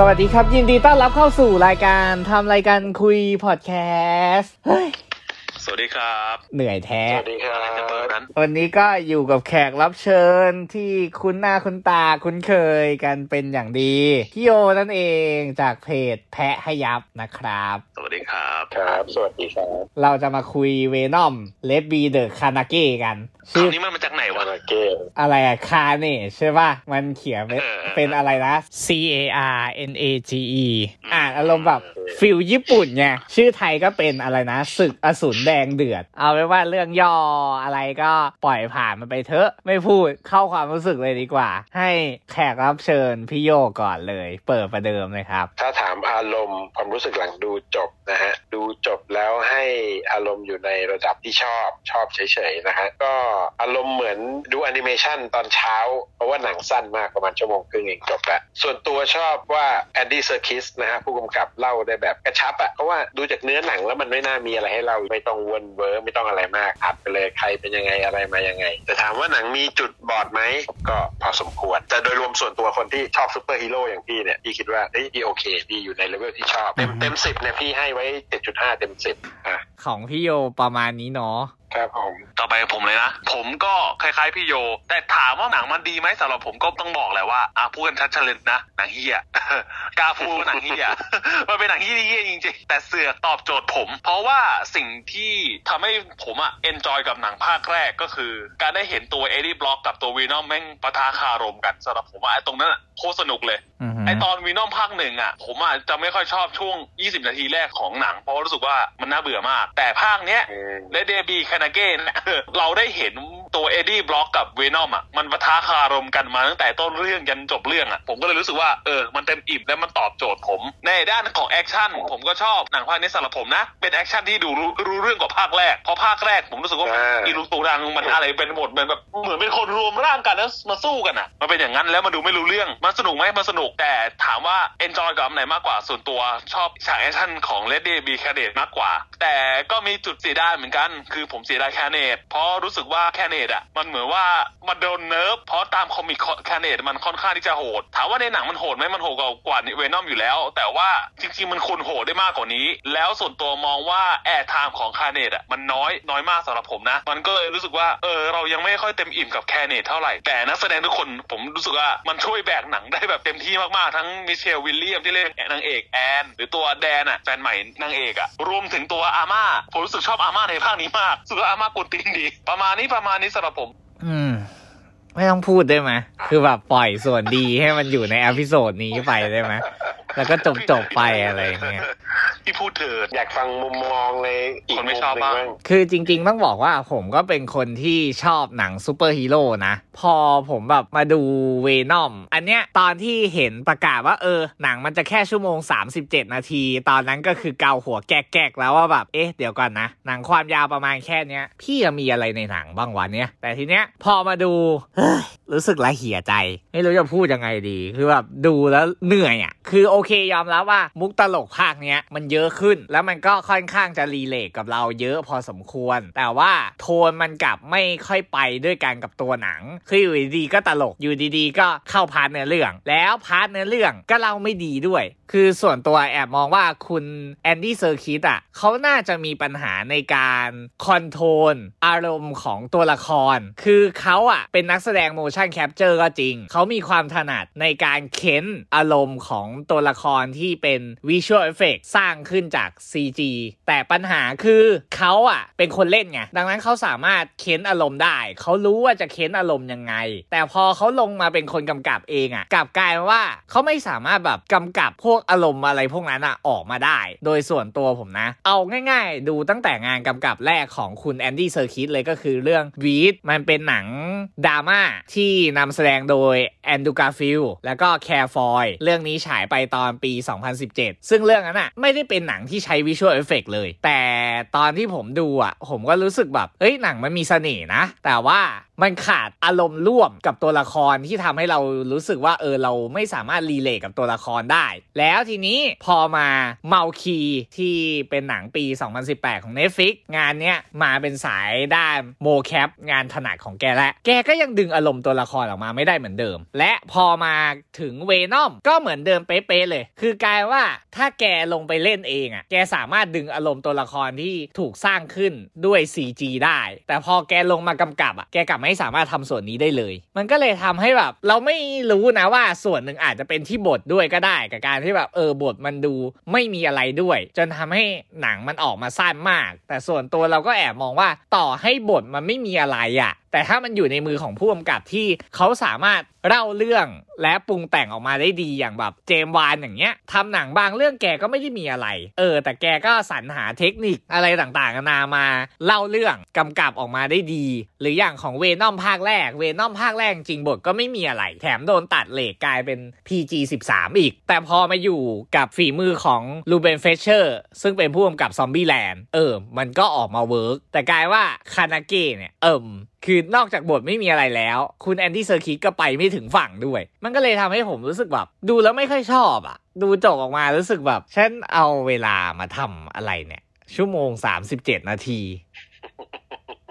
สวัสดีครับ ยินดีต้อนรับเข้าสู่รายการทำรายการคุยพอดแคสต์ วัสดีครับ เหนื่อยแท้ สวัสดีครับจะเปิดนั้นวันนี้ก็อยู่กับแขกรับเชิญที่คุ้นหน้าคุ้นตาคุ้นเคยกันเป็นอย่างดีพี่โยนั่นเองจากเพจแพะให้ยับนะครับ สวัสดีครับ ครับ สวัสดีครับ เราจะมาคุยเวนอมเลดบีเดอะคานาเก้กันคชื่อำนี้มันมาจากไหนวะวานาเก้อะไรอะคาเนใช่ป่ะ มันเขียนเป็นเออเป็นอะไรนะ C A R N A G E อ่านอารมณ์แบบฟิลญี่ปุ่นไงชื่อไทยก็เป็นอะไรนะศึกอสูรแดงเดือด เอาไว้ว่าเรื่องย่ออะไรก็ปล่อยผ่านมันไปเถอะไม่พูดเข้าความรู้สึกเลยดีกว่า ให้แขกรับเชิญพี่โยก่อนเลย เปิดประเดิมเลยครับ ถ้าถามอารมณ์ความรู้สึกหลังดูจบนะฮะดูจบแล้วให้อารมณ์อยู่ในระดับที่ชอบชอบเฉยๆนะฮะก็อารมณ์เหมือนดูแอนิเมชันตอนเช้า เพราะว่าหนังสั้นมากประมาณชั่วโมงครึ่งเองจบแล้วส่วนตัวชอบว่าแอนดี้เซอร์คิสนะฮะผู้กำกับเล่าได้แบบกระชับอะเพราะว่าดูจากเนื้อหนังแล้วมันไม่น่ามีอะไรให้เราไม่ต้องวนเวอร์ไม่ต้องอะไรมากอัดไปเลยใครเป็นยังไงอะไรมายังไง แต่ถามว่าหนังมีจุดบอดไหมก็พอสมควร แต่โดยรวมส่วนตัวคนที่ชอบซูเปอร์ฮีโร่อย่างพี่เนี่ยพี่คิดว่าเฮ้ยพี่โอเคพี่อยู่ในเลเวลที่ชอบ เต็มเต็มสิบเนี่ยพี่ให้ไว้เจ็ดจุดห้าเต็มสิบอะของพี่โยประมาณนี้เนาะ ครับผมต่อไปผมเลยนะ ผมก็คล้ายๆพี่โย แต่ถามว่าหนังมันดีไหมสำหรับผมก็ต้องบอกแหละว่าอะพูดกันชัดๆเลยนะหนังเหี้ยกล้าพูดว่าหนังเหี้ยมันเป็นหนังเหี้ยๆจริงๆ แต่เสือกตอบโจทย์ผม เพราะว่าสิ่งที่ทำให้ผมอะ enjoy กับหนังภาคแรกก็คือ การได้เห็นตัวเอ็ดดี้บร็อกกับตัวเวนอมแม่งปะทะคารมกันสำหรับผมอะไอ้ตรงนั้นอะ โคตรสนุกเลยอือฮึไอตอนเวนอมภาคหนึ่งอะ ผมอะจะไม่ค่อยชอบช่วง 20 นาทีแรกของหนัง เพราะว่ารู้สึกว่ามันน่าเบื่อมาก แต่ภาคเนี้ยอืม Let There Be Carnage เนี่ยเราได้เห็น ตัวเอ็ดดี้บร็อกกับเวนอมอะมันปะทะคารมกันมาตั้งแต่ต้นเรื่องยันจบเรื่องอะผมก็เลยรู้สึกว่าเออมันเต็มอิ่มและมันตอบโจทย์ผม ในด้านของแอคชั่นผมก็ชอบหนังภาคนี้สำหรับผมนะ เป็นแอคชั่นที่ดูรู้รู้เรื่องกว่าภาคแรกเพราะภาคแรกผมรู้สึกว่าอ่าอีลุงตุงนังมันอะไรเป็นหมดมันแบบเหมือนเป็นคนรวมร่างกันแล้วมาสู้กันอะมันเป็นอย่างนั้นแล้วมันดูไม่รู้เรื่องมันสนุกไหมมันสนุกแต่ถามว่า enjoy กับอันไหนมากกว่าส่วนตัวชอบฉากแอคชั่นของ Red Dead b ี a d e t มากกว่า แต่ก็มีจุดเสียดายเหมือนกัน คือผมเสียดายคาร์เนจเพราะรู้สึกว่าคาร์เนจอะมันเหมือนว่ามันโดน nerf เพราะตาม comic คาร์เนจมันค่อนข้างที่จะโหด ถามว่าในหนังมันโหดไหมมันโหดกว่ากว่าเวนอมอยู่แล้ว แต่ว่าจริงๆมันควรโหดได้มากกว่านี้ แล้วส่วนตัวมองว่า airtime ของคาร์เนจอะมันน้อยน้อยมากสำหรับผมนะ มันก็เลยรู้สึกว่าเออเรายังไม่ค่อยเต็มอิ่มกับคาร์เนจเท่าไหร่แต่นักแสดงทุกคนผมรู้สึกว่ามันช่วยแบกหนังได้แบบเต็มที่มากๆทั้งมิเชลวิลเลียมที่เล่นนางเอกแอนหรือตัวแดนอะแฟนใหม่นางเอกอะรวมถึงตัวอาม่าผมรู้สึกชอบอาม่าในภาคนี้มากรู้สึกว่าอาม่ากวนตีนดี ประมาณนี้ประมาณนี้สำหรับผม อืม ไม่ต้องพูดได้ไหมคือแบบปล่อยส่วนดีให้มันอยู่ใน episode นี้ไปได้ไหมแล้วก็จบจบไปอะไรอย่างเงี้ย ที่พูดเถิดอยากฟังมุมมองในอีกคนมุไม่มชอบหนึ่งบ้างบ้างคือจริง ๆ ต้องบอกว่าผมก็เป็นคนที่ชอบหนังซูเปอร์ฮีโร่นะ พอผมแบบมาดูเวนอมอันเนี้ยตอนที่เห็นประกาศว่าเออ หนังมันจะแค่ชั่วโมง 37 นาที ตอนนั้นก็คือเกาหัวแก๊กๆแล้วว่าแบบเอ๊ะเดี๋ยวก่อนนะ หนังความยาวประมาณแค่เนี้ยพี่จะมีอะไรในหนังบ้างวันเนี้ยแต่ทีเนี้ยพอมาดูเฮ้ย รู้สึกละเหี่ยใจ ไม่รู้จะพูดยังไงดี คือแบบดูแล้วเหนื่อยอะ คือโอเคยอมรับว่ามุกตลกภาคเนี้ยมันเยอะขึ้น แล้วมันก็ค่อนข้างจะ relate กับเราเยอะพอสมควร แต่ว่าโทนมันกลับไม่ค่อยไปด้วยกันกับตัวหนัง คืออยู่ดีๆก็ตลก อยู่ดีๆ ก็เข้า part เนื้อเรื่อง แล้ว part เนื้อเรื่องก็เล่าไม่ดีด้วย คือส่วนตัวแอบมองว่าคุณ Andy Serkis อะเขาน่าจะมีปัญหาในการ control อารมณ์ของตัวละคร คือเขาอะเป็นนักแสดงโม motion capture ก็จริง เขามีความถนัดในการเค้นอารมณ์ของตัวละครที่เป็น visual effect สร้างขึ้นจาก CG แต่ปัญหาคือเขาอะเป็นคนเล่นไง ดังนั้นเขาสามารถเค้นอารมณ์ได้ เขารู้ว่าจะเค้นอารมณ์ยังไง แต่พอเขาลงมาเป็นคนกำกับเองอะกลับกลายเป็นว่าเขาไม่สามารถแบบกำกับพวกอารมณ์อะไรพวกนั้นอะออกมาได้ โดยส่วนตัวผมนะ เอาง่ายๆ ดูตั้งแต่งานกำกับแรกของคุณ Andy Serkis เลยก็คือเรื่องวีดมันเป็นหนังดราม่าที่นำแสดงโดย Andrew Garfield แล้วก็ Claire Foy เรื่องนี้ฉายไปตอนปี 2017 ซึ่งเรื่องนั้นอะไม่ได้เป็นหนังที่ใช้ visual effect เลย แต่ตอนที่ผมดูอะผมก็รู้สึกแบบ เฮ้ยหนังมันมีเสน่ห์นะ แต่ว่า มันขาดอารมณ์ร่วมกับตัวละครที่ทำให้เรารู้สึกว่าเออเราไม่สามารถ relate กับตัวละครได้ แล้วทีนี้พอมา Mowgli ที่เป็นหนังปี 2018 ของ Netflix งานเนี้ยมาเป็นสายด้าน mocap งานถนัดของแกและแกก็ยังดึงอารมณ์ตัวละครออกมาไม่ได้เหมือนเดิม และพอมาถึง Venom ก็เหมือนเดิมเป๊ะๆเลย คือกลายว่าถ้าแกลงไปเล่นเองอะแกสามารถดึงอารมณ์ตัวละครที่ถูกสร้างขึ้นด้วย CG ได้ แต่พอแกลงมากำกับอะแกกลับไม่ไม่สามารถทำส่วนนี้ได้เลย มันก็เลยทำให้แบบ เราไม่รู้นะว่าส่วนหนึ่งอาจจะเป็นที่บทด้วยก็ได้กับการที่แบบเออบทมันดูไม่มีอะไรด้วย จนทำให้หนังมันออกมาสั้นมาก แต่ส่วนตัวเราก็แอบมองว่าต่อให้บทมันไม่มีอะไรอะแต่ถ้ามันอยู่ในมือของผู้กำกับที่เขาสามารถเล่าเรื่องและปรุงแต่งออกมาได้ดีอย่างแบบเจมวานอย่างเงี้ยทำหนังบางเรื่องแกก็ไม่ได้มีอะไร เออ แต่แกก็สรรหาเทคนิคอะไรต่างๆนานามาเล่าเรื่องกำกับออกมาได้ดี หรืออย่างของ Venom ภาคแรก Venom ภาคแรกจริงบทก็ไม่มีอะไร แถมโดนตัดเหล็กกลายเป็น PG 13 อีก แต่พอมาอยู่กับฝีมือของ Ruben Fleischer ซึ่งเป็นผู้กำกับ Zombieland เออมันก็ออกมา work แต่กลายว่า Carnage เนี่ยเอิมคือนอกจากบทไม่มีอะไรแล้ว คุณ Andy Serkis ก็ไปไม่ถึงฝั่งด้วย มันก็เลยทำให้ผมรู้สึกแบบ ดูแล้วไม่ค่อยชอบอะ ดูจบออกมารู้สึกแบบ ฉันเอาเวลามาทำอะไรเนี่ย ชั่วโมง37นาที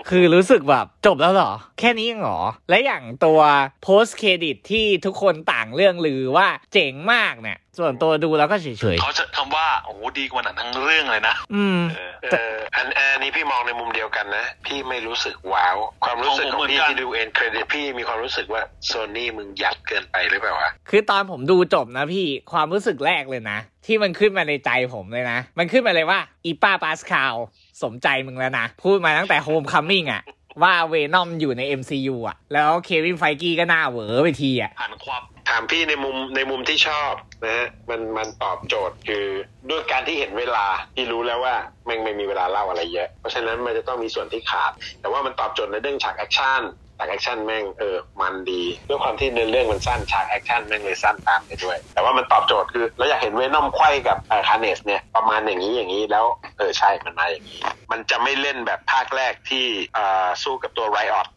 คือรู้สึกแบบจบแล้วเหรอ แค่นี้เองหรอ และอย่างตัว post credit ที่ทุกคนต่างเรื่องลือว่าเจ๋งมากเนี่ย ส่วนตัวดูแล้วก็เฉยเขาจะ คำว่าโอ้โหดีกว่าหนังทั้งเรื่องเลยนะๆอืมเออเอออันอันนี้พี่มองในมุมเดียวกันนะ พี่ไม่รู้สึกว้าว ความรู้สึกของพี่ที่ดูเอ็นเครดิตพี่มีความรู้สึกว่าโซนี่มึงยัดเกินไปหรือเปล่าวะคือตอนผมดูจบนะพี่ความรู้สึกแรกเลยนะ ที่มันขึ้นมาในใจผมเลยนะ มันขึ้นมาเลยว่าอีป้าปาสคาลสมใจมึงแล้วนะ พูดมาตั้งแต่ Homecoming อะว่า Venom อยู่ใน MCU อะแล้ว Kevin Feige ก็หน้าเหวอไปทีอะหันควับ ถามพี่ในมุมในมุมที่ชอบนะฮะมันมันตอบโจทย์คือด้วยการที่เห็นเวลาที่รู้แล้วว่าแม่งไม่มีเวลาเล่าอะไรเยอะ เพราะฉะนั้นมันจะต้องมีส่วนที่ขาด แต่ว่ามันตอบโจทย์ในเรื่องฉากแอคชั่นฉากแอคชั่นแม่งเออมันดีด้วยความที่เนื้อเรื่องมันสั้นฉากแอคชั่นแม่งเลยสั้นตามไปด้วย แต่ว่ามันตอบโจทย์คือเราอยากเห็น Venom ไขว้กับเอ่อ Carnage เนี่ยประมาณอย่างนี้อย่างนี้แล้วเออใช่มันมาอย่างนี้ มันจะไม่เล่นแบบภาคแรกที่อ่อสู้กับตัวไรออด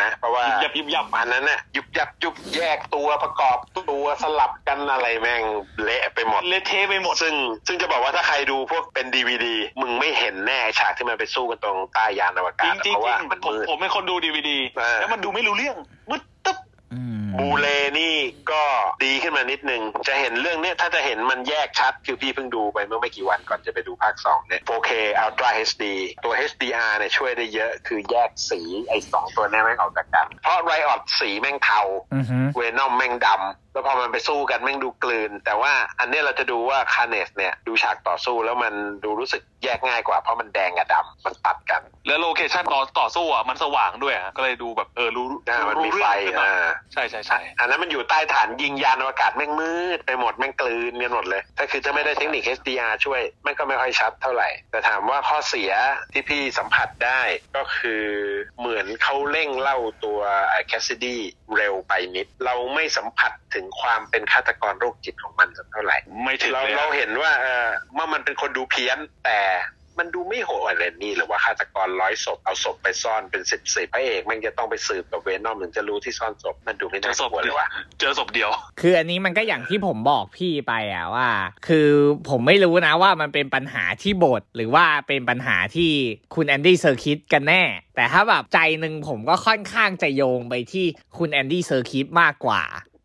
นะ เพราะว่ายับยิบยับอันนั้นน่ะยุบยับยุบแยกตัวประกอบตัวสลับกันอะไรแม่งเละไปหมดเละเทะไปหมดซึ่ง ซึ่งจะบอกว่าถ้าใครดูพวกเป็นดีวดีมึงไม่เห็นแน่ฉากที่มันไปสู้กันตรงใต้ยานอวจการิศงจริงเพราะว่าจริงมันผมมืดผมเป็นคนดูดีวดีอ่าแล้วมันดูไม่รู้เรื่องมืดตึ๊บอืมบูเลนี่ก็ดีขึ้นมานิดนึง จะเห็นเรื่องเนี้ยถ้าจะเห็นมันแยกชัด คือพี่เพิ่งดูไปเมื่อไม่กี่วันก่อนจะไปดูภาค2เนี่ย 4K Ultra HD ตัว HDR เนี่ยช่วยได้เยอะคือแยกสีไอ้สองตัวเนี้แม่งออกจากกัน เพราะ Riot สีแม่งเทาอือฮึ Venom แม่งดำแล้วพอมันไปสู้กันแม่งดูกลืน แต่ว่าอันเนี้ยเราจะดูว่า Carnage เนี่ยดูฉากต่อสู้แล้วมันดูรู้สึกแยกง่ายกว่าเพราะมันแดงกับดำมันตัดกัน แล้ว location ตอนต่อสู้อะมันสว่างด้วยอะก็เลยดูแบบเออรู้อ่ามันมีรู้ไฟเรื่องขึ้นมาอ่าใช่ใช่ใช่อันนั้นมันอยู่ใต้ฐานยิงยานอวกาศแม่งมืดไปหมดแม่งกลืนกันหมดเลยถ้าคือจะไม่ได้เทคนิค HDR ช่วยแม่งก็ไม่ค่อยชัดเท่าไหร่ แต่ถามว่าข้อเสียที่พี่สัมผัสได้ก็คือเหมือนเขาเร่งเล่าตัว Kasady เร็วไปนิด เราไม่สัมผัสถึงความเป็นฆาตกรโรคจิตของมันสักเท่าไหร่ ไม่ถึงเราเลยเราอะเห็นว่าเออว่ามันเป็นคนดูเพี้ยนแต่ มันดูไม่โหดอะไรนี่หรือว่าฆาตกรร้อยศพเอาศพไปซ่อนเป็นสิบสิบพระเอกแม่งจะต้องไปสืบกับ Venom ถึงจะรู้ที่ซ่อนศพมันดูไม่เจน่าอศพกลัวเลยว่ะเจอศพเดียว คืออันนี้มันก็อย่างที่ผมบอกพี่ไปอะว่า คือผมไม่รู้นะว่ามันเป็นปัญหาที่บท หรือว่าเป็นปัญหาที่คุณ Andy Serkis กันแน่ แต่ถ้าแบบใจหนึ่งผมก็ค่อนข้างจะโยงไปที่คุณ Andy Serkis มากกว่า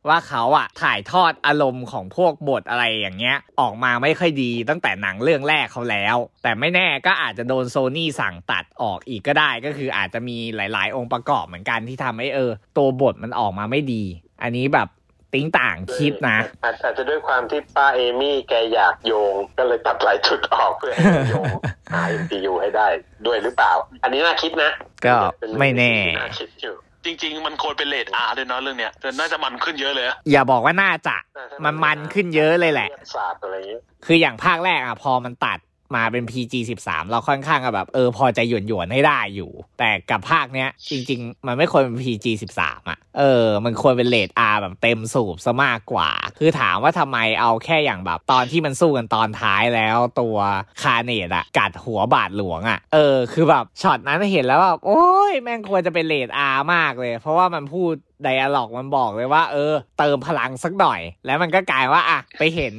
ว่าเขาอะถ่ายทอดอารมณ์ของพวกบทอะไรอย่างเงี้ย ออกมาไม่ค่อยดีตั้งแต่หนังเรื่องแรกเขาแล้ว แต่ไม่แน่ก็อาจจะโดนโซนี่สั่งตัดออกอีกก็ได้ก็คืออาจจะมีหลาย ๆ องค์ประกอบเหมือนกันที่ทำให้เออ ตัวบทมันออกมาไม่ดี อันนี้แบบติ้งต่างคิดนะอาจอาจจะด้วยความที่ป้า Amy แกอยากโยง ก็เลยตัดหลายจุดออกเพื่อให้มันโยงหา MCU ให้ได้ด้วยหรือเปล่า อันนี้น่าคิดนะ ก็เป็นไม่แน่น่าคิดอยู่ จริง ๆ มันควรเป็นเรท R ด้วยเนาะเรื่องเนี้ยแต่น่าจะมันขึ้นเยอะเลยอะอย่าบอกว่าน่าจะมันมันขึ้นเยอะเลยแหละ ศาสตร์อะไรอย่างเงี้ยคืออย่างภาคแรกอะพอมันตัด มาเป็น PG 13เราค่อนข้างแบบเออพอจะหยวนหยวนให้ได้อยู่ แต่กับภาคเนี้ย จริง ๆ มันไม่ควรเป็น PG 13อะ เออ มันควรเป็นเลด R แบบเต็มสูบซะมากกว่า คือถามว่าทำไมเอาแค่อย่างแบบตอนที่มันสู้กันตอนท้ายแล้วตัว Carnage อะกัดหัวบาทหลวงอะเออ คือแบบช็อตนั้นเห็นแล้วแบบโอ้ยแม่งควรจะเป็นเลด R มากเลย เพราะว่ามันพูด dialogue มันบอกเลยว่า เออ เติมพลังสักหน่อย แล้วมันก็กลายว่าอะไปเห็น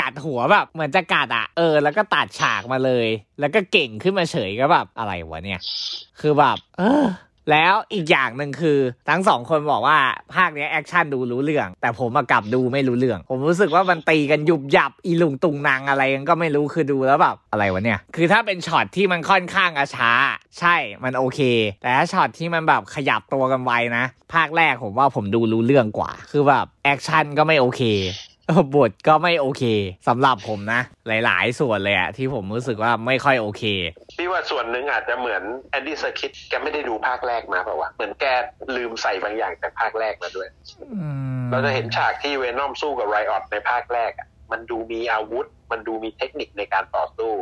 กัดหัวแบบเหมือนจะกัดอะเออ แล้วก็ตัดฉากมาเลย แล้วก็เก่งขึ้นมาเฉยก็แบบอะไรวะเนี่ย คือแบบ เออแล้วอีกอย่างหนึ่งคือทั้งสองคนบอกว่าภาคนี้แอคชั่นดูรู้เรื่อง แต่ผมกลับดูไม่รู้เรื่อง ผมรู้สึกว่ามันตีกันยุบยับอีลุงตุงนางอะไรกันก็ไม่รู้คือดูแล้วแบบอะไรวะเนี่ย คือถ้าเป็นช็อตที่มันค่อนข้างอ่าช้า ใช่มันโอเค แต่ถ้าช็อตที่มันแบบขยับตัวกันไวนะ ภาคแรกผมว่าผมดูรู้เรื่องกว่า คือแบบแอคชั่นก็ไม่โอเค บทก็ไม่โอเคสำหรับผมนะ หลาย ๆ ส่วนเลยอะที่ผมรู้สึกว่าไม่ค่อยโอเคพี่ว่าส่วนหนึ่งอาจจะเหมือน Andy Serkis แกไม่ได้ดูภาคแรกมาเปล่าวะเหมือนแกลืมใส่บางอย่างจากภาคแรกมาด้วยเราจะเห็นฉากที่เวนอมสู้กับ Riot ในภาคแรกอะมันดูมีอาวุธ มันดูมีเทคนิคในการต่อสู้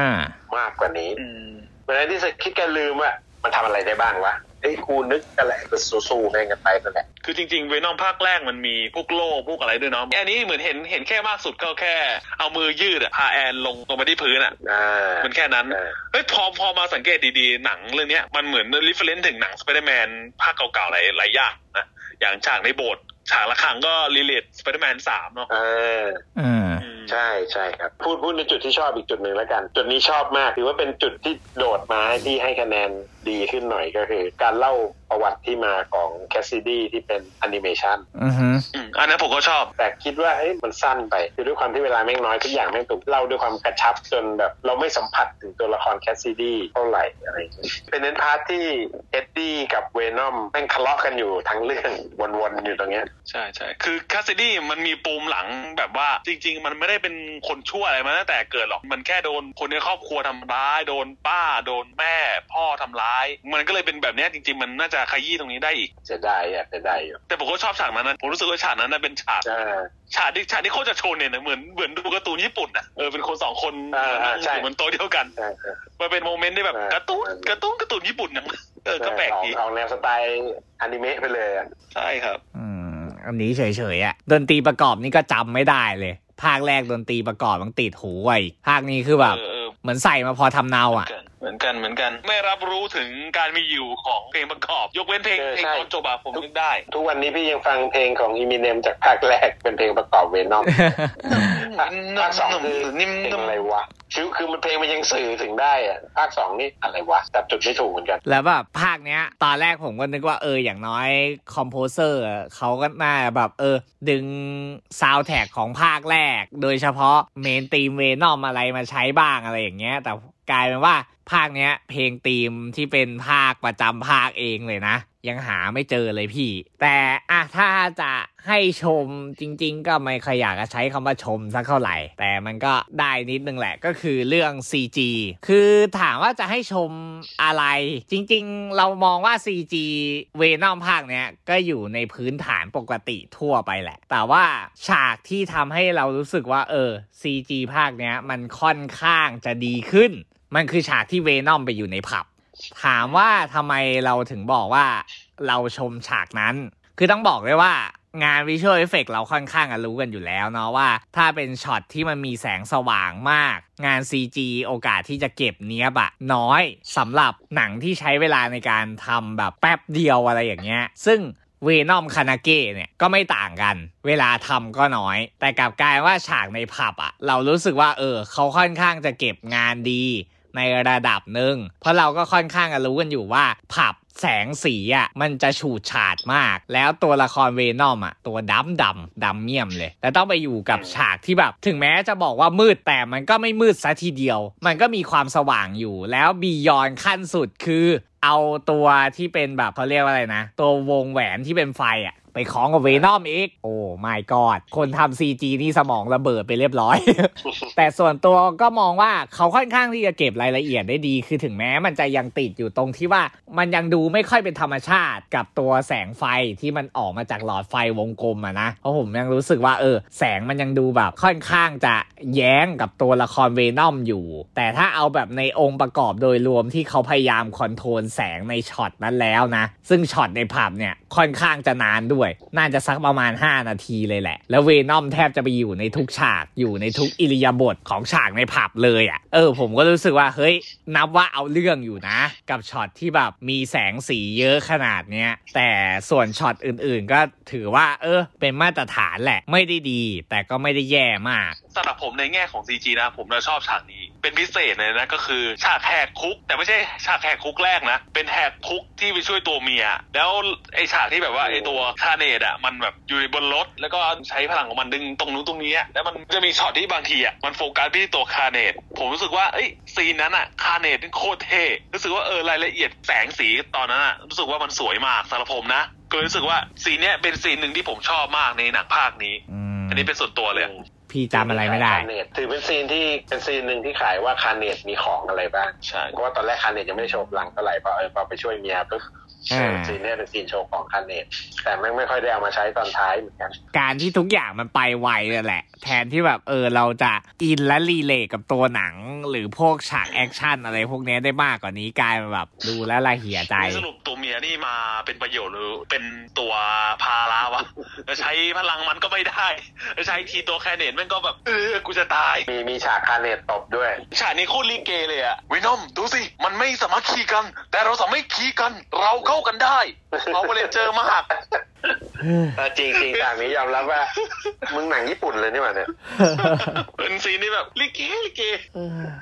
อ่ามากกว่านี้อืมเหมือน Andy Serkis แกลืมว่ามันทำอะไรได้บ้างวะ เอ้ยกูนึกกันแหละก็สู้ๆแม่งกันไปนั่นแหละ คือจริงๆ เวนอมภาคแรกมันมีพวกโล่พวกอะไรด้วยเนาะ อันนี้เหมือนเห็นเห็นแค่มากสุดก็แค่ เอามือยืดอะพาแอนลงลงมาที่พื้นอะอ่ามันแค่นั้นอ่าเฮ้ยพอพอมาสังเกตดีๆ หนังเรื่องเนี้ยมันเหมือน reference ถึงหนังสไปเดอร์แมนภาคเก่าๆหลายหลายอย่างนะ อย่างฉากในโบสถ์ฉากละครั้งก็ relate สไปเดอร์แมนสามเนาะอ่าอืมอืม ใช่ใช่ครับ พูดพูดในจุดที่ชอบอีกจุดหนึ่งแล้วกัน จุดนี้ชอบมากถือว่าเป็นจุดที่โดดมาให้ที่ให้คะแนนดีขึ้นหน่อยก็คือ การเล่าประวัติที่มาของแคสซิดี้ที่เป็นแอนิเมชันอือฮึอืมอันนั้นผมก็ชอบ แต่คิดว่าเอ้ยมันสั้นไป คือด้วยความที่เวลาแม่งน้อยทุกอย่างแม่งถูกเล่าด้วยความกระชับจนแบบ เราไม่สัมผัสถึงตัวละครแคสซิดี้เท่าไหร่อะไรอย่างเงี้ยเป็นเน้น part ที่เอ็ดดี้กับเวนอมแม่งทะเลาะกันอยู่ทั้งเรื่องวนๆอยู่ตรงเนี้ยใช่ใช่คือคาสซิดี้มันมีปูมหลังแบบว่าจริง ๆ มันไม่ได้เป็นคนชั่วอะไรมาตั้งแต่เกิดหรอก มันแค่โดนคนในครอบครัวทำร้าย โดนป้า โดนแม่ พ่อทำร้าย มันก็เลยเป็นแบบเนี้ยจริง ๆ มันน่าจะขยี้ตรงนี้ได้อีกจะได้อะจะได้อยู่แต่ผมก็ชอบฉากนั้นนะผมรู้สึกว่าฉากนั้นน่ะเป็นฉากอ่าฉากที่ฉากที่โคตรจะโชนเนี่ยนะเหมือนเหมือนดูการ์ตูนญี่ปุ่นอะเออเป็นคนสองคนอ่าอ่าใช่อยู่บนโต๊ะเดียวกันใช่ใช่มันเป็น moment ที่แบบอ่าการ์ตูนการ์ตูนการ์ตูนญี่ปุ่นนะเออก็แปลกออกดีออกแนวสไตล์อนิเมะไปเลยอะใช่ครับอืมอันนี้เฉยๆอะดนตรีประกอบนี่ก็จำไม่ได้เลย ภาคแรกดนตรีประกอบมันติดหูไว้ภาคนี้คือแบบเออเออเหมือนใส่มาพอทำเนาอะ เหมือนกันเหมือนกัน ไม่รับรู้ถึงการมีอยู่ของเพลงประกอบ ยกเว้นเพลงเพลงตอนจบอะผมนึกได้ ทุกวันนี้พี่ยังฟังเพลงของอิมิเนมจากภาคแรกเป็นเพลงประกอบเวนอมภาคสองคือนิ่มเพลงๆอะไรวะคือคือมันเพลงมันยังสื่อถึงได้อะภาคสองนี่อะไรวะจับจุดไม่ถูกเหมือนกัน แล้วแบบภาคเนี้ย ตอนแรกผมก็นึกว่าเอออย่างน้อยคอมโพเซอร์เขาก็น่าแบบเออ ดึงซาวแท็กของภาคแรก โดยเฉพาะ main theme เวนอมอะไรมาใช้บ้างอะไรอย่างเงี้ยแต่ กลายเป็นว่า ภาคเนี้ย เพลงตีมที่เป็นภาคประจำภาคเองเลยนะ ยังหาไม่เจอเลยพี่ แต่อะถ้าจะให้ชมจริง ๆ ก็ไม่ค่อยอยากจะใช้คำว่าชมสักเท่าไหร่ แต่มันก็ได้นิดนึงแหละก็คือเรื่อง CG คือถามว่าจะให้ชมอะไร จริง ๆ เรามองว่า CG เวนอมภาคเนี้ยก็อยู่ในพื้นฐานปกติทั่วไปแหละ แต่ว่าฉากที่ทำให้เรารู้สึกว่าเออ CG ภาคเนี้ยมันค่อนข้างจะดีขึ้น มันคือฉากที่เวนอมไปอยู่ในผับ ถามว่าทำไมเราถึงบอกว่าเราชมฉากนั้น คือต้องบอกเลยว่างาน visual effect เราค่อนข้างอะรู้กันอยู่แล้วเนาะว่า ถ้าเป็นช็อตที่มันมีแสงสว่างมาก งาน CG โอกาสที่จะเก็บเนี้ยบอะน้อยสำหรับหนังที่ใช้เวลาในการทำแบบแป๊บเดียวอะไรอย่างเงี้ย ซึ่งเวนอมคานาเกะเนี่ยก็ไม่ต่างกัน เวลาทำก็น้อย แต่กลับกลายว่าฉากในผับอะเรารู้สึกว่าเออเขาค่อนข้างจะเก็บงานดี ในระดับหนึ่งเพราะเราก็ค่อนข้างจะรู้กันอยู่ว่า ผับแสงสีอะมันจะฉูดฉาดมาก แล้วตัวละครเวนอมอะตัวดำดำดำเมี่ยมเลย แต่ต้องไปอยู่กับฉากที่แบบ ถึงแม้จะบอกว่ามืดแต่มันก็ไม่มืดซะทีเดียว มันก็มีความสว่างอยู่ แล้วบียอนขั้นสุดคือ เอาตัวที่เป็นแบบเขาเรียกว่าอะไรนะ ตัววงแหวนที่เป็นไฟอะ ไปคล้องกับเวนอมอีก โอ้ไม่กอดคนทำซีจีนี่สมองระเบิดไปเรียบร้อย แต่ส่วนตัวก็มองว่าเขาค่อนข้างที่จะเก็บรายละเอียดได้ดี คือถึงแม้มันจะยังติดอยู่ตรงที่ว่ามันยังดูไม่ค่อยเป็นธรรมชาติกับตัวแสงไฟที่มันออกมาจากหลอดไฟวงกลมอะนะ เพราะผมยังรู้สึกว่าเออ แสงมันยังดูแบบค่อนข้างจะแย้งกับตัวละครเวนอมอยู่ แต่ถ้าเอาแบบในองค์ประกอบโดยรวมที่เขาพยายาม control แสงในช็อตนั้นแล้วนะ ซึ่งช็อตในผับเนี่ย ค่อนข้างจะนานด้วย น่าจะสักประมาณ 5 นาทีเลยแหละ แล้วเวนอมแทบจะไปอยู่ในทุกฉากอยู่ในทุกอิริยาบถของฉากในผับเลยอะ่ะเออผมก็รู้สึกว่าเฮ้ยนับว่าเอาเรื่องอยู่นะ กับช็อตที่แบบมีแสงสีเยอะขนาดเนี้ยแต่ส่วนช็อตอื่นๆ ก็ถือว่า เออ เป็นมาตรฐานแหละ ไม่ได้ดี แต่ก็ไม่ได้แย่มากสำหรับผมในแง่ของ CG นะผมจะชอบฉากนี้ เป็นพิเศษเลยนะก็คือฉากแหกคุก แต่ไม่ใช่ฉากแหกคุกแรกนะ เป็นแหกคุกที่ไปช่วยตัวเมีย แล้วไอฉากที่แบบว่าไอตัวคาเนตอะมันแบบอยู่บนรถ แล้วก็ใช้พลังของมันดึงตรงนู้นตรงนี้อะแล้วมันจะมีช็อตที่บางทีอะมันโฟกัสไปที่ตัวคาเนตผมรู้สึกว่าเอ้ยซีนนั้นอะคาเนตนี่โคตรเท่รู้สึกว่าเออรายละเอียดแสงสีตอนนั้นอะรู้สึกว่ามันสวยมากสำหรับผมนะก็เลยรู้สึกว่าซีนเนี้ยเป็นซีนหนึ่งที่ผมชอบมากในหนังภาคนี้อืมอันนี้เป็นส่วนตัวเลยอะ พี่จำอะไรไม่ได้คาเนตถือเป็นซีนที่เป็นซีนหนึ่งที่ขายว่าคาร์เนจมีของอะไรบ้างใช่เพราะว่าตอนแรกคาร์เนจยังไม่ได้โชว์พลังเท่าไหร่พอเออพอไปช่วยเมียปุ๊บอ่า ซีนเนี้ยเป็นซีนโชว์ของคาร์เนจแต่แม่งไม่ค่อยได้เอามาใช้ตอนท้ายเหมือนกัน การที่ทุกอย่างมันไปไวนั่นแหละ แทนที่แบบเออเราจะอินและ relate กับตัวหนัง หรือพวกฉากแอคชั่นอะไรพวกนี้ได้มากกว่านี้กลายเป็นแบบดูแล้วละเหี่ยใจ สรุปตัวเมียนี่มาเป็นประโยชน์หรือเป็นตัวภาระวะจะใช้พลังมันก็ไม่ได้จะใช้ทีตัวคาร์เนจแม่งก็แบบเออกูจะตาย มีมีฉากคาร์เนจตบด้วยฉากนี้โคตรลีเกเลยอะเวนอมดูสิมันไม่สามัคคีกัน แต่เราสามัคคีกันเราเข้ากันได้ เอาไปเลยเจอมาก จริงจริงฉากนี้ยอมรับว่า มึงหนังญี่ปุ่นเลยนี่หว่าเนี่ยเป็นซีนที่แบบลีเกลีเก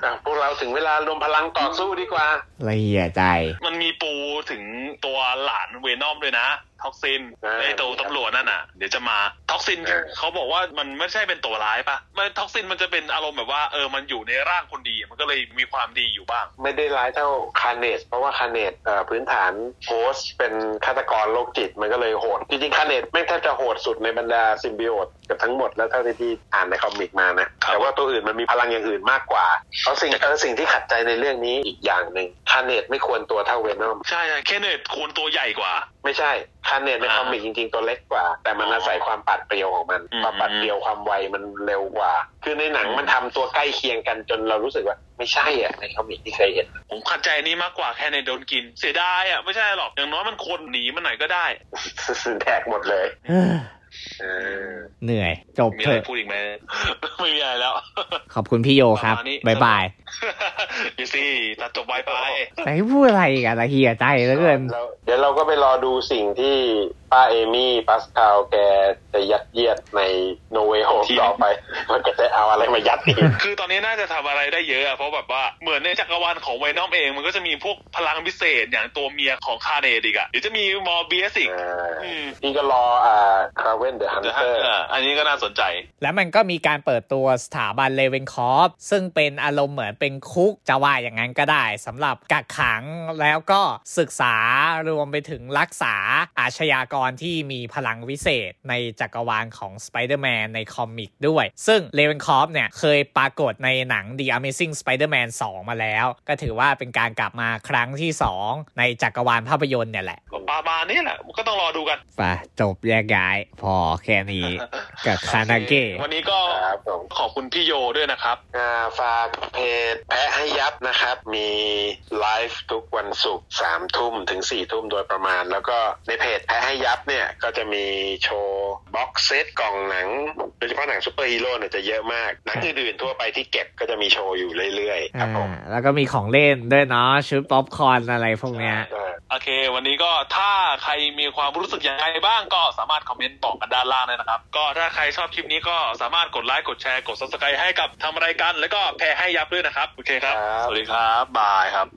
อะพวกเราถึงเวลารวมพลังต่อสู้ดีกว่าละเหี่ยใจ มันมีปูถึงตัวหลานเวนอมด้วยนะ Toxin อ่าไอตัวตำรวจนั่นน่ะ เดี๋ยวจะมา Toxin อ่าเขาบอกว่ามันไม่ใช่เป็นตัวร้ายปะมัน Toxin มันจะเป็นอารมณ์แบบว่าเออมันอยู่ในร่างคนดี มันก็เลยมีความดีอยู่บ้าง ไม่ได้ร้ายเท่าคาร์เนจเพราะว่าคาร์เนจเอ่อพื้นฐาน host เป็นฆาตกรโรคจิตมันก็เลยโหดจริงๆคาร์เนจแม่งแทบจะโหดสุดในบรรดา symbiote กับทั้งหมดแล้วเท่าที่พี่อ่านใน comic มานะครับแต่ว่าตัวอื่นมันมีพลังอย่างอื่นมากกว่าเอาสิ่งเออสิ่งที่ขัดใจในเรื่องนี้อีกอย่างหนึ่งคาร์เนจไม่ควรตัวเท่าเวนอมใช่ใช่คาร์เนจควรตัวใหญ่กว่า ไม่ใช่คาร์เนจในอ่า comic จริงๆตัวเล็กกว่า แต่มันอ๋อออาศัยความปราดเปรียวของมันอืมความปราดเปรียวความไวมันเร็วกว่า คือในหนังมันทำตัวใกล้เคียงกันจนเรารู้สึกว่า ไม่ใช่อะใน comic ที่เคยเห็น ผมขัดใจอันนี้มากกว่าแค่ในโดนกิน เสียดายอะไม่ใช่หรอกอย่างน้อยมันควรหนีมันหน่อยก็ได้แดกหมดเลย เออเหนื่อย จบมีเถอะไรอะพูดอีกไหมไม่มีอะไรแล้ว ขอบคุณพี่โยครับประมาณนี้บ๊ายบายยูซี่ตัดจบไวไปแต่ให้พูดอะไรกันละเหี่ยใจเหลือเกินเราเดี๋ยวเราก็ไปรอดูสิ่งที่ป้าเอมี่ปัสคาลแกจะยัดเยียดในโนเวโฮทีมต่อไปมันก็จะเอาอะไรมายัดอีกคือตอนนี้น่าจะทำอะไรได้เยอะอะเพราะแบบว่าเหมือนในจักรวาลของไวนอมเอง มันก็จะมีพวกพลังพิเศษอย่างตัวเมียของคาร์เนจอีกอะเดี๋ยวจะมีมอร์เบียสอีกอ่าอืมพี่ก็รออ่า Kraven the Hun เดี๋ยวเตฮะอร์เอออันนี้ก็น่าสนใจ แล้วมันก็มีการเปิดตัวสถาบัน Ravencroft ซึ่งเป็นอารมณ์เหมือนเป็นคุกจะว่าอย่างนั้นก็ได้สำหรับกักขังแล้วก็ศึกษารวมไปถึงรักษาอาชญากรที่มีพลังวิเศษในจักรวาลของ Spider-Man ใน comic ด้วย ซึ่ง Ravencroft เนี่ยเคยปรากฏในหนัง The Amazing Spider-Man 2 มาแล้ว ก็ถือว่าเป็นการกลับมาครั้งที่ 2 ในจักรวาลภาพยนตร์เนี่ยแหละก็ ประมาณนี้แหละก็ต้องรอดูกันไปจบแยกย้าย พอแค่นี้กับ Carnage วันนี้ก็ครับผมขอบคุณพี่โยด้วยนะครับอ่าฝากเพจแพะให้ยับนะครับ มีไลฟ์ทุกวันศุกร์สามทุ่มถึงสี่ทุ่มโดยประมาณ แล้วก็ในเพจแพะให้ยับเนี่ยก็จะมีโชว์ box set กล่องหนังโดยเฉพาะหนังซูเปอร์ฮีโร่เนี่ยจะเยอะมากหนังอื่นๆทั่วไปที่เก็บก็จะมีโชว์อยู่เรื่อยๆครับผมอ่าแล้วก็มีของเล่นด้วยเนาะชุดป๊อปคอร์นอะไรพวกเนี้ยอ่าโอเค วันนี้ก็ถ้าใครมีความรู้สึกยังไงบ้างก็สามารถคอมเมนต์บอกกันด้านล่างเลยนะครับ ก็ถ้าใครชอบคลิปนี้ก็สามารถกดไลค์กดแชร์กด subscribe ให้กับทำอะไรกันแล้วก็แพรให้ยับด้วยนะครับ โอเคครับครับสวัสดีครับ บายครับ